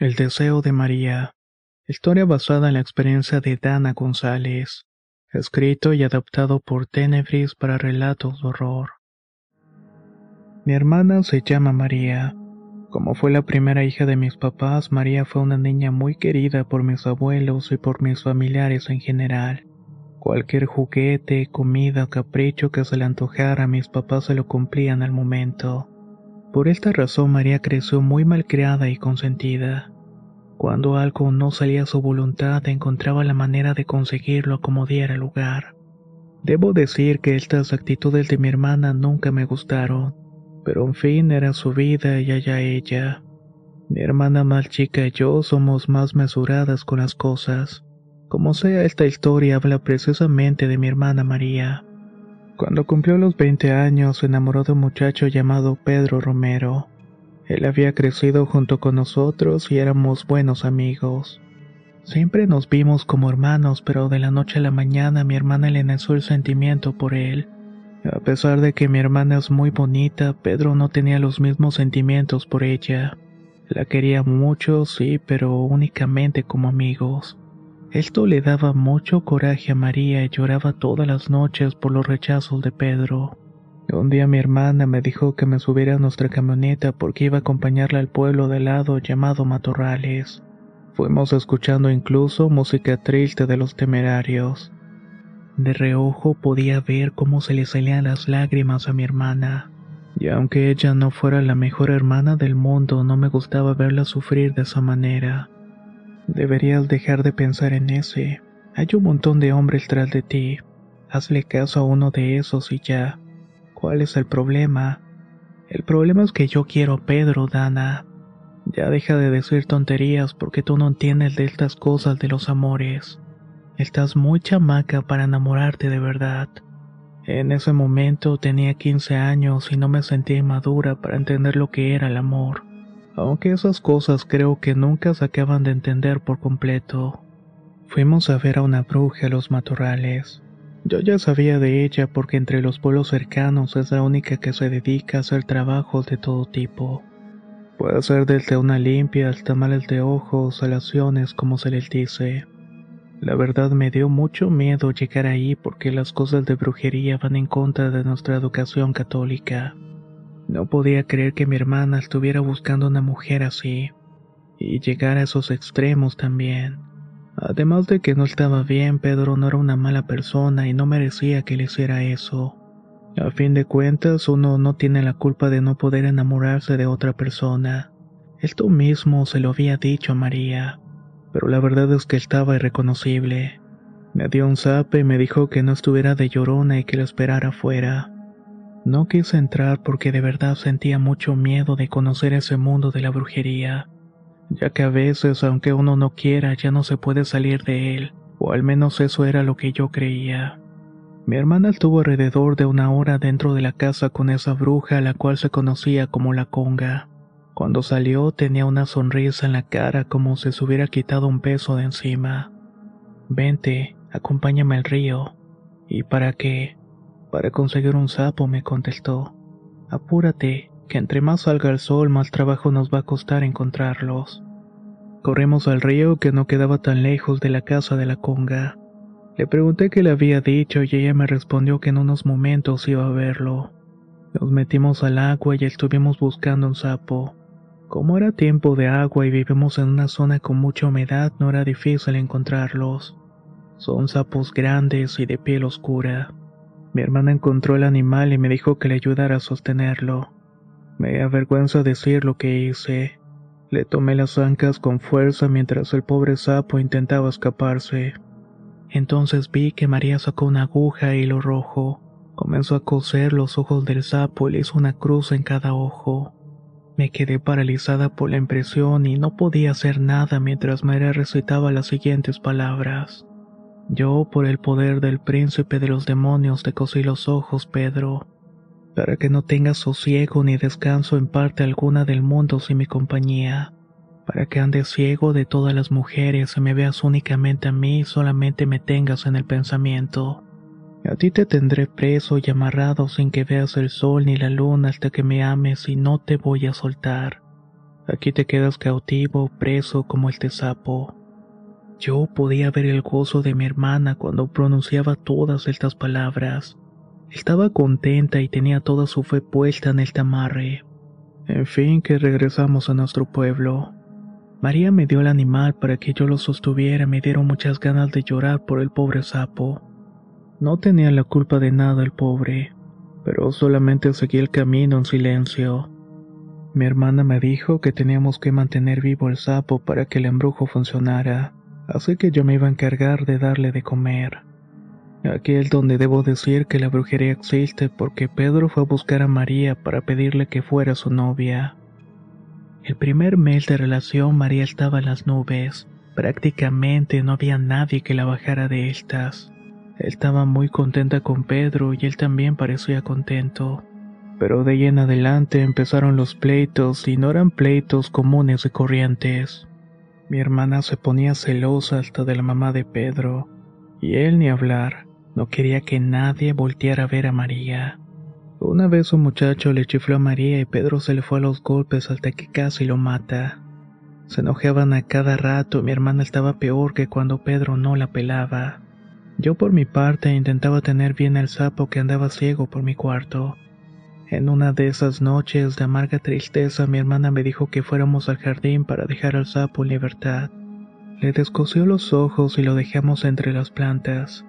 El deseo de María. Historia basada en la experiencia de Dana González. Escrito y adaptado por Tenebris para relatos de horror. Mi hermana se llama María. Como fue la primera hija de mis papás, María fue una niña muy querida por mis abuelos y por mis familiares en general. Cualquier juguete, comida o capricho que se le antojara mis papás se lo cumplían al momento. Por esta razón María creció muy malcriada y consentida. Cuando algo no salía a su voluntad encontraba la manera de conseguirlo como diera lugar. Debo decir que estas actitudes de mi hermana nunca me gustaron, pero en fin era su vida y allá ella. Mi hermana más chica y yo somos más mesuradas con las cosas. Como sea, esta historia habla precisamente de mi hermana María. Cuando cumplió los 20 años se enamoró de un muchacho llamado Pedro Romero. Él había crecido junto con nosotros y éramos buenos amigos. Siempre nos vimos como hermanos, pero de la noche a la mañana mi hermana le nació el sentimiento por él. A pesar de que mi hermana es muy bonita, Pedro no tenía los mismos sentimientos por ella. La quería mucho, sí, pero únicamente como amigos. Esto le daba mucho coraje a María y lloraba todas las noches por los rechazos de Pedro. Un día mi hermana me dijo que me subiera a nuestra camioneta porque iba a acompañarla al pueblo de lado llamado Matorrales. Fuimos escuchando incluso música triste de los temerarios. De reojo podía ver cómo se le salían las lágrimas a mi hermana. Y aunque ella no fuera la mejor hermana del mundo, no me gustaba verla sufrir de esa manera. Deberías dejar de pensar en ese. Hay un montón de hombres tras de ti. Hazle caso a uno de esos y ya. ¿Cuál es el problema? El problema es que yo quiero a Pedro, Dana. Ya deja de decir tonterías porque tú no entiendes de estas cosas de los amores. Estás muy chamaca para enamorarte de verdad. En ese momento tenía 15 años y no me sentía inmadura para entender lo que era el amor aunque esas cosas creo que nunca se acaban de entender por completo. Fuimos a ver a una bruja a los matorrales. Yo ya sabía de ella porque entre los pueblos cercanos es la única que se dedica a hacer trabajos de todo tipo. Puede ser desde una limpia hasta males de ojos, alaciones, como se les dice. La verdad me dio mucho miedo llegar ahí porque las cosas de brujería van en contra de nuestra educación católica. No podía creer que mi hermana estuviera buscando una mujer así, y llegar a esos extremos también. Además de que no estaba bien, Pedro no era una mala persona y no merecía que le hiciera eso. A fin de cuentas, uno no tiene la culpa de no poder enamorarse de otra persona. Esto mismo se lo había dicho a María, pero la verdad es que estaba irreconocible. Me dio un zape y me dijo que no estuviera de llorona y que lo esperara afuera. No quise entrar porque de verdad sentía mucho miedo de conocer ese mundo de la brujería, ya que a veces, aunque uno no quiera, ya no se puede salir de él, o al menos eso era lo que yo creía. Mi hermana estuvo alrededor de una hora dentro de la casa con esa bruja a la cual se conocía como la conga. Cuando salió tenía una sonrisa en la cara como si se hubiera quitado un peso de encima. Vente, acompáñame al río. ¿Y para qué? Para conseguir un sapo, me contestó. Apúrate, que entre más salga el sol, más trabajo nos va a costar encontrarlos. Corrimos al río que no quedaba tan lejos de la casa de la conga. Le pregunté qué le había dicho y ella me respondió que en unos momentos iba a verlo. Nos metimos al agua y estuvimos buscando un sapo. Como era tiempo de agua y vivimos en una zona con mucha humedad, no era difícil encontrarlos. Son sapos grandes y de piel oscura. Mi hermana encontró el animal y me dijo que le ayudara a sostenerlo. Me avergüenza decir lo que hice. Le tomé las ancas con fuerza mientras el pobre sapo intentaba escaparse. Entonces vi que María sacó una aguja y hilo rojo. Comenzó a coser los ojos del sapo y le hizo una cruz en cada ojo. Me quedé paralizada por la impresión y no podía hacer nada mientras María recitaba las siguientes palabras. Yo, por el poder del príncipe de los demonios, te cosí los ojos, Pedro, para que no tengas sosiego ni descanso en parte alguna del mundo sin mi compañía para que andes ciego de todas las mujeres y me veas únicamente a mí y solamente me tengas en el pensamiento. A ti te tendré preso y amarrado sin que veas el sol ni la luna hasta que me ames y no te voy a soltar. Aquí te quedas cautivo, preso como el tesapo. Yo podía ver el gozo de mi hermana cuando pronunciaba todas estas palabras. Estaba contenta y tenía toda su fe puesta en el tamarre. En fin, que regresamos a nuestro pueblo. María me dio el animal para que yo lo sostuviera me dieron muchas ganas de llorar por el pobre sapo. No tenía la culpa de nada el pobre, pero solamente seguí el camino en silencio. Mi hermana me dijo que teníamos que mantener vivo el sapo para que el embrujo funcionara, así que yo me iba a encargar de darle de comer. Aquí es donde debo decir que la brujería existe porque Pedro fue a buscar a María para pedirle que fuera su novia. El primer mes de relación María estaba en las nubes. Prácticamente no había nadie que la bajara de estas. Estaba muy contenta con Pedro y él también parecía contento. Pero de ahí en adelante empezaron los pleitos y no eran pleitos comunes y corrientes. Mi hermana se ponía celosa hasta de la mamá de Pedro, y él ni hablar, no quería que nadie volteara a ver a María. Una vez un muchacho le chifló a María y Pedro se le fue a los golpes hasta que casi lo mata. Se enojaban a cada rato, mi hermana estaba peor que cuando Pedro no la pelaba. Yo por mi parte intentaba tener bien al sapo que andaba ciego por mi cuarto. En una de esas noches de amarga tristeza mi hermana me dijo que fuéramos al jardín para dejar al sapo en libertad. Le descosió los ojos y lo dejamos entre las plantas.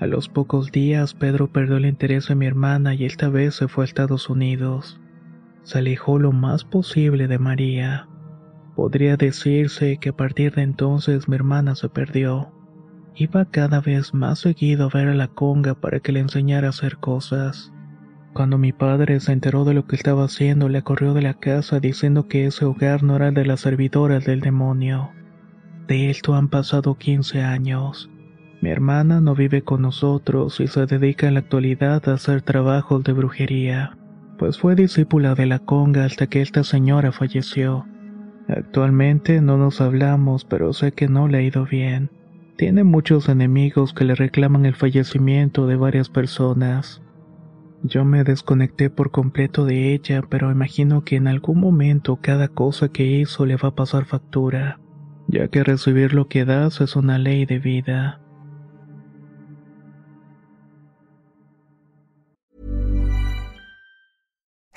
A los pocos días Pedro perdió el interés en mi hermana y esta vez se fue a Estados Unidos. Se alejó lo más posible de María. Podría decirse que a partir de entonces mi hermana se perdió. Iba cada vez más seguido a ver a la conga para que le enseñara a hacer cosas. Cuando mi padre se enteró de lo que estaba haciendo, le corrió de la casa diciendo que ese hogar no era de las servidoras del demonio. De esto han pasado 15 años. Mi hermana no vive con nosotros y se dedica en la actualidad a hacer trabajos de brujería, pues fue discípula de la conga hasta que esta señora falleció. Actualmente no nos hablamos, pero sé que no le ha ido bien. Tiene muchos enemigos que le reclaman el fallecimiento de varias personas. Yo me desconecté por completo de ella, pero imagino que en algún momento cada cosa que hizo le va a pasar factura, ya que recibir lo que das es una ley de vida.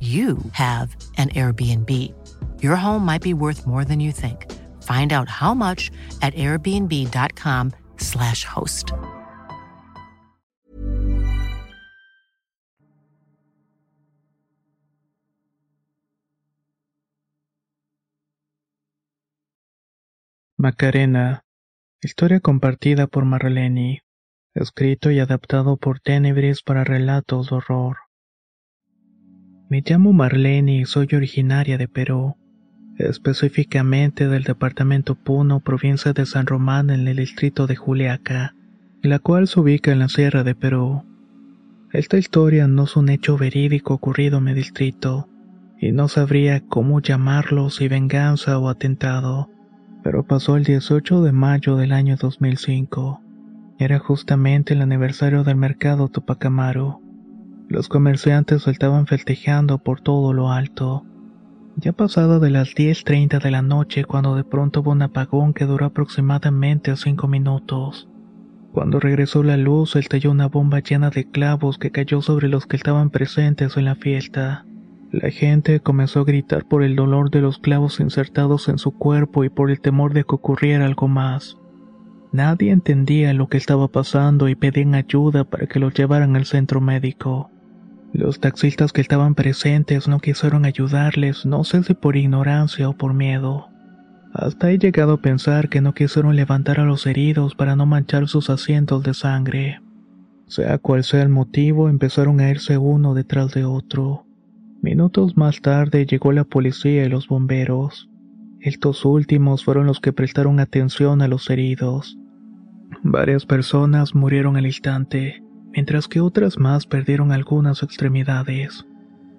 you have an Airbnb. Your home might be worth more than you think. Find out how much at airbnb.com/slash host. Macarena. Historia compartida por Marlene. Escrito y adaptado por Tenebris para relatos de horror. Me llamo Marlene y soy originaria de Perú, específicamente del departamento Puno, provincia de San Román, en el distrito de Juliaca, la cual se ubica en la Sierra de Perú. Esta historia no es un hecho verídico ocurrido en mi distrito, y no sabría cómo llamarlo si venganza o atentado, pero pasó el 18 de mayo del año 2005. Era justamente el aniversario del mercado Tupac Amaru. Los comerciantes estaban festejando por todo lo alto. Ya pasado de las 10.30 de la noche cuando de pronto hubo un apagón que duró aproximadamente 5 minutos. Cuando regresó la luz, estalló una bomba llena de clavos que cayó sobre los que estaban presentes en la fiesta. La gente comenzó a gritar por el dolor de los clavos insertados en su cuerpo y por el temor de que ocurriera algo más. Nadie entendía lo que estaba pasando y pedían ayuda para que los llevaran al centro médico. Los taxistas que estaban presentes no quisieron ayudarles, no sé si por ignorancia o por miedo. Hasta he llegado a pensar que no quisieron levantar a los heridos para no manchar sus asientos de sangre. Sea cual sea el motivo, empezaron a irse uno detrás de otro. Minutos más tarde llegó la policía y los bomberos. Estos últimos fueron los que prestaron atención a los heridos. Varias personas murieron al instante, mientras que otras más perdieron algunas extremidades.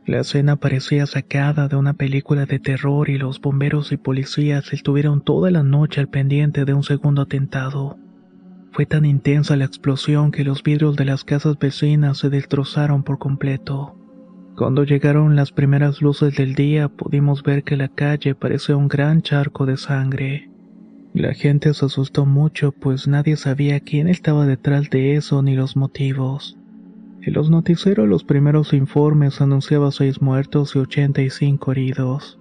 La escena parecía sacada de una película de terror y los bomberos y policías estuvieron toda la noche al pendiente de un segundo atentado. Fue tan intensa la explosión que los vidrios de las casas vecinas se destrozaron por completo. Cuando llegaron las primeras luces del día pudimos ver que la calle parecía un gran charco de sangre. La gente se asustó mucho pues nadie sabía quién estaba detrás de eso ni los motivos. En los noticieros los primeros informes anunciaban seis muertos y 85 heridos.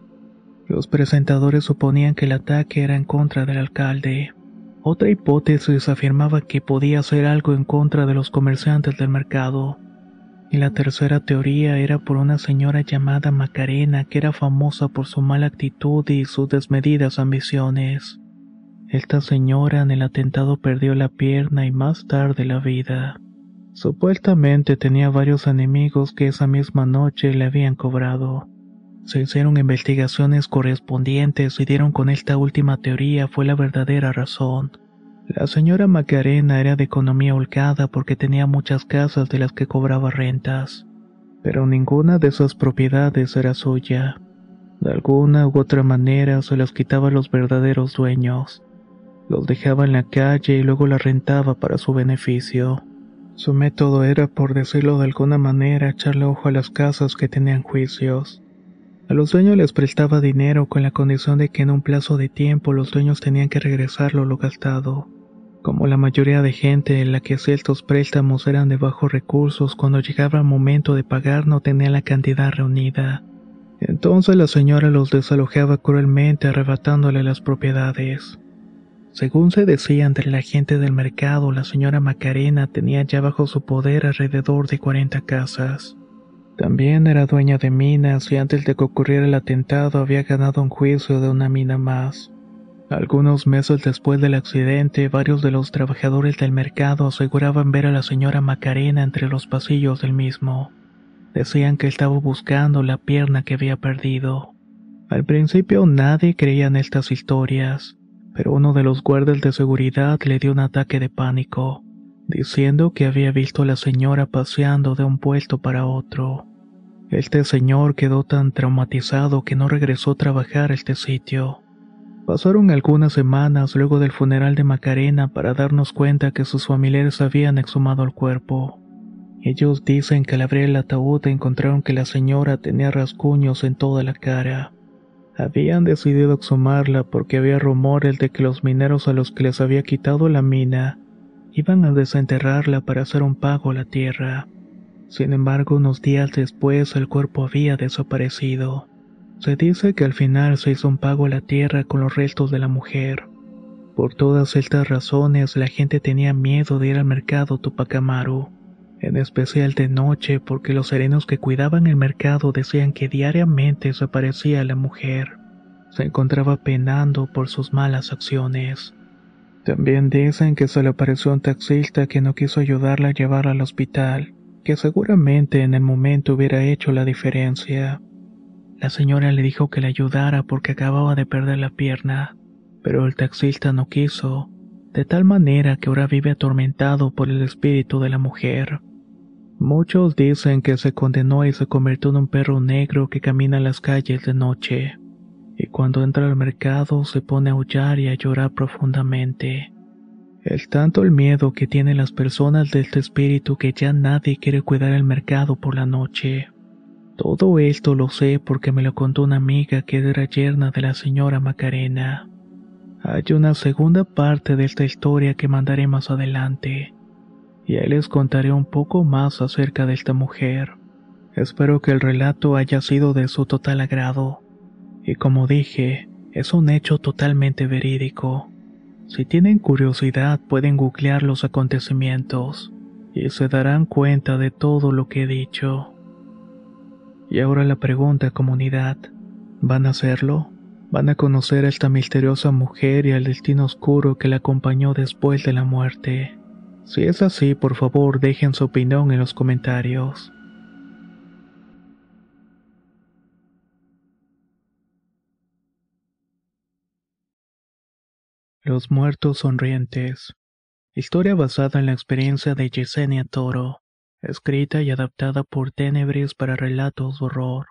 Los presentadores suponían que el ataque era en contra del alcalde. Otra hipótesis afirmaba que podía ser algo en contra de los comerciantes del mercado. Y la tercera teoría era por una señora llamada Macarena que era famosa por su mala actitud y sus desmedidas ambiciones. Esta señora en el atentado perdió la pierna y más tarde la vida. Supuestamente tenía varios enemigos que esa misma noche le habían cobrado. Se hicieron investigaciones correspondientes y dieron con esta última teoría fue la verdadera razón. La señora Macarena era de economía holgada porque tenía muchas casas de las que cobraba rentas, pero ninguna de esas propiedades era suya. De alguna u otra manera se las quitaba los verdaderos dueños. Los dejaba en la calle y luego las rentaba para su beneficio. Su método era, por decirlo de alguna manera, echarle ojo a las casas que tenían juicios. A los dueños les prestaba dinero con la condición de que en un plazo de tiempo los dueños tenían que regresarlo lo gastado. Como la mayoría de gente en la que ciertos préstamos eran de bajos recursos, cuando llegaba el momento de pagar no tenía la cantidad reunida. Entonces la señora los desalojaba cruelmente arrebatándole las propiedades. Según se decía entre la gente del mercado, la señora Macarena tenía ya bajo su poder alrededor de 40 casas. También era dueña de minas y antes de que ocurriera el atentado había ganado un juicio de una mina más. Algunos meses después del accidente, varios de los trabajadores del mercado aseguraban ver a la señora Macarena entre los pasillos del mismo. Decían que estaba buscando la pierna que había perdido. Al principio nadie creía en estas historias pero uno de los guardias de seguridad le dio un ataque de pánico, diciendo que había visto a la señora paseando de un puesto para otro. Este señor quedó tan traumatizado que no regresó a trabajar a este sitio. Pasaron algunas semanas luego del funeral de Macarena para darnos cuenta que sus familiares habían exhumado el cuerpo. Ellos dicen que al abrir el ataúd encontraron que la señora tenía rasguños en toda la cara. Habían decidido exhumarla porque había rumores de que los mineros a los que les había quitado la mina iban a desenterrarla para hacer un pago a la tierra. Sin embargo, unos días después el cuerpo había desaparecido. Se dice que al final se hizo un pago a la tierra con los restos de la mujer. Por todas estas razones la gente tenía miedo de ir al mercado Tupac Amaru en especial de noche porque los serenos que cuidaban el mercado decían que diariamente desaparecía la mujer. Se encontraba penando por sus malas acciones. También dicen que se le apareció un taxista que no quiso ayudarla a llevarla al hospital, que seguramente en el momento hubiera hecho la diferencia. La señora le dijo que le ayudara porque acababa de perder la pierna, pero el taxista no quiso, de tal manera que ahora vive atormentado por el espíritu de la mujer. Muchos dicen que se condenó y se convirtió en un perro negro que camina en las calles de noche, y cuando entra al mercado se pone a aullar y a llorar profundamente. Es tanto el miedo que tienen las personas de este espíritu que ya nadie quiere cuidar el mercado por la noche. Todo esto lo sé porque me lo contó una amiga que era yerna de la señora Macarena. Hay una segunda parte de esta historia que mandaré más adelante, y ahí les contaré un poco más acerca de esta mujer. Espero que el relato haya sido de su total agrado, y como dije, es un hecho totalmente verídico. Si tienen curiosidad pueden googlear los acontecimientos, y se darán cuenta de todo lo que he dicho. Y ahora la pregunta, comunidad, ¿van a hacerlo? ¿Van a conocer a esta misteriosa mujer y al destino oscuro que la acompañó después de la muerte? Si es así, por favor dejen su opinión en los comentarios. Los muertos sonrientes. Historia basada en la experiencia de Yesenia Toro escrita y adaptada por Tenebris para relatos de horror.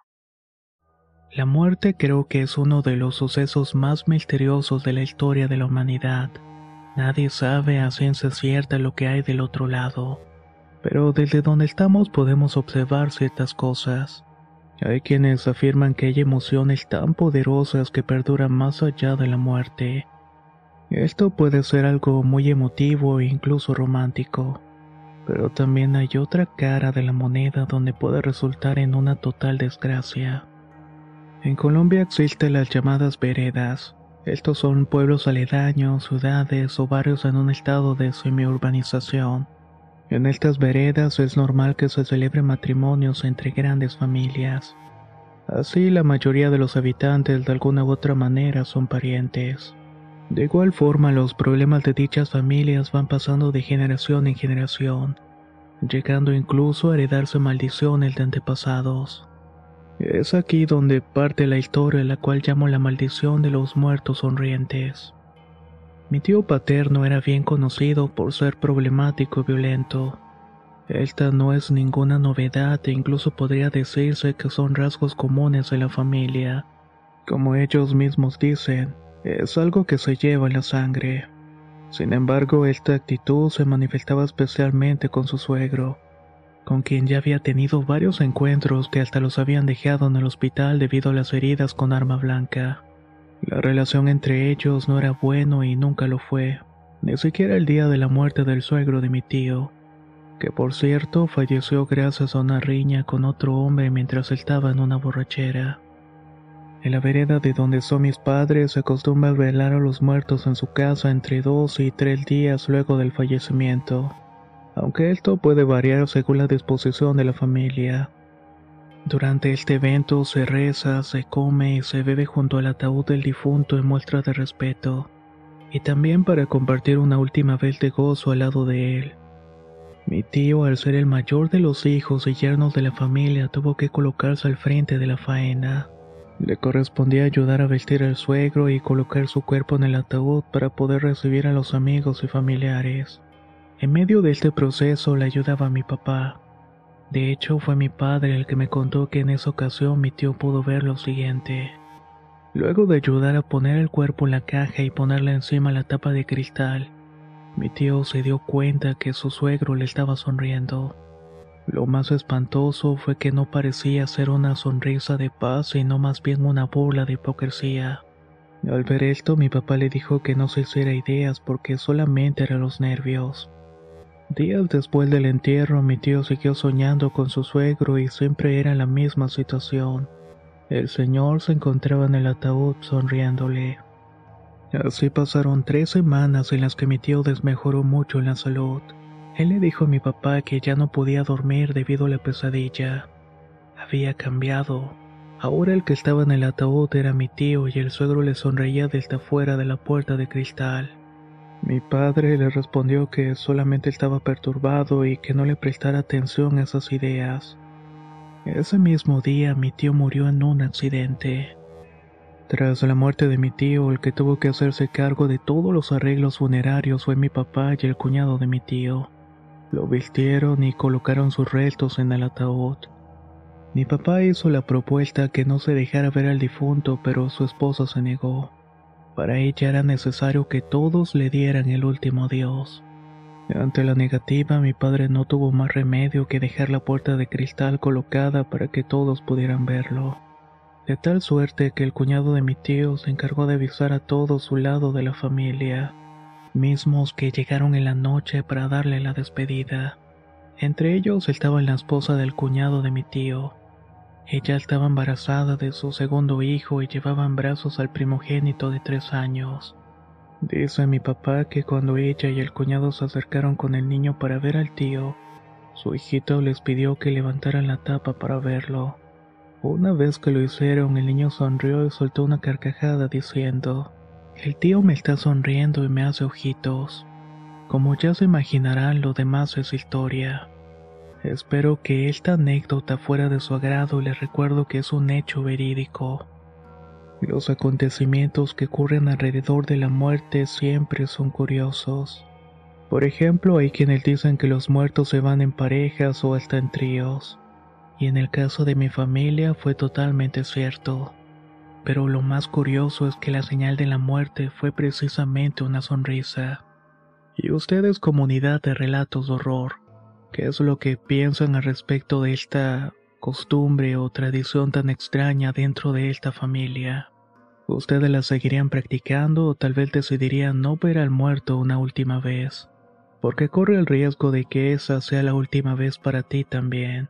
La muerte creo que es uno de los sucesos más misteriosos de la historia de la humanidad. Nadie sabe a ciencia cierta lo que hay del otro lado, pero desde donde estamos podemos observar ciertas cosas. Hay quienes afirman que hay emociones tan poderosas que perduran más allá de la muerte. Esto puede ser algo muy emotivo e incluso romántico. Pero también hay otra cara de la moneda donde puede resultar en una total desgracia. En Colombia existen las llamadas veredas. Estos son pueblos aledaños, ciudades o barrios en un estado de semi-urbanización. En estas veredas es normal que se celebren matrimonios entre grandes familias. Así la mayoría de los habitantes de alguna u otra manera son parientes. De igual forma, los problemas de dichas familias van pasando de generación en generación, llegando incluso a heredarse maldiciones de antepasados. Es aquí donde parte la historia la cual llamo la maldición de los muertos sonrientes. Mi tío paterno era bien conocido por ser problemático y violento. Esta no es ninguna novedad e incluso podría decirse que son rasgos comunes de la familia. Como ellos mismos dicen, es algo que se lleva en la sangre. Sin embargo, esta actitud se manifestaba especialmente con su suegro, con quien ya había tenido varios encuentros que hasta los habían dejado en el hospital debido a las heridas con arma blanca. La relación entre ellos no era bueno y nunca lo fue, ni siquiera el día de la muerte del suegro de mi tío, que por cierto falleció gracias a una riña con otro hombre mientras estaba en una borrachera. En la vereda de donde son mis padres se acostumbra velar a los muertos en su casa entre dos y tres días luego del fallecimiento, aunque esto puede variar según la disposición de la familia. Durante este evento se reza, se come y se bebe junto al ataúd del difunto en muestra de respeto, y también para compartir una última vez de gozo al lado de él. Mi tío, al ser el mayor de los hijos y yernos de la familia, tuvo que colocarse al frente de la faena. Le correspondía ayudar a vestir al suegro y colocar su cuerpo en el ataúd para poder recibir a los amigos y familiares. En medio de este proceso le ayudaba mi papá. De hecho, fue mi padre el que me contó que en esa ocasión mi tío pudo ver lo siguiente. Luego de ayudar a poner el cuerpo en la caja y ponerle encima la tapa de cristal, mi tío se dio cuenta que su suegro le estaba sonriendo. Lo más espantoso fue que no parecía ser una sonrisa de paz, sino más bien una burla de hipocresía. Al ver esto, mi papá le dijo que no se hiciera ideas porque solamente eran los nervios. Días después del entierro, mi tío siguió soñando con su suegro y siempre era la misma situación. El señor se encontraba en el ataúd sonriéndole. Así pasaron tres semanas en las que mi tío desmejoró mucho en la salud. Él le dijo a mi papá que ya no podía dormir debido a la pesadilla. Había cambiado. Ahora el que estaba en el ataúd era mi tío y el suegro le sonreía desde afuera de la puerta de cristal. Mi padre le respondió que solamente estaba perturbado y que no le prestara atención a esas ideas. Ese mismo día mi tío murió en un accidente. Tras la muerte de mi tío, el que tuvo que hacerse cargo de todos los arreglos funerarios fue mi papá y el cuñado de mi tío. Lo vistieron y colocaron sus restos en el ataúd. Mi papá hizo la propuesta que no se dejara ver al difunto, pero su esposa se negó. Para ella era necesario que todos le dieran el último adiós. Ante la negativa, mi padre no tuvo más remedio que dejar la puerta de cristal colocada para que todos pudieran verlo. De tal suerte que el cuñado de mi tío se encargó de avisar a todo su lado de la familia, mismos que llegaron en la noche para darle la despedida. Entre ellos estaba la esposa del cuñado de mi tío. Ella estaba embarazada de su segundo hijo y llevaba en brazos al primogénito de tres años. Dice mi papá que cuando ella y el cuñado se acercaron con el niño para ver al tío, su hijito les pidió que levantaran la tapa para verlo. Una vez que lo hicieron, el niño sonrió y soltó una carcajada diciendo, El tío me está sonriendo y me hace ojitos. Como ya se imaginarán, lo demás es historia. Espero que esta anécdota fuera de su agrado y les recuerdo que es un hecho verídico. Los acontecimientos que ocurren alrededor de la muerte siempre son curiosos. Por ejemplo, hay quienes dicen que los muertos se van en parejas o hasta en tríos y en el caso de mi familia fue totalmente cierto. Pero lo más curioso es que la señal de la muerte fue precisamente una sonrisa. Y ustedes comunidad de relatos de horror, ¿qué es lo que piensan al respecto de esta costumbre o tradición tan extraña dentro de esta familia? ¿Ustedes la seguirían practicando o tal vez decidirían no ver al muerto una última vez? Porque corre el riesgo de que esa sea la última vez para ti también.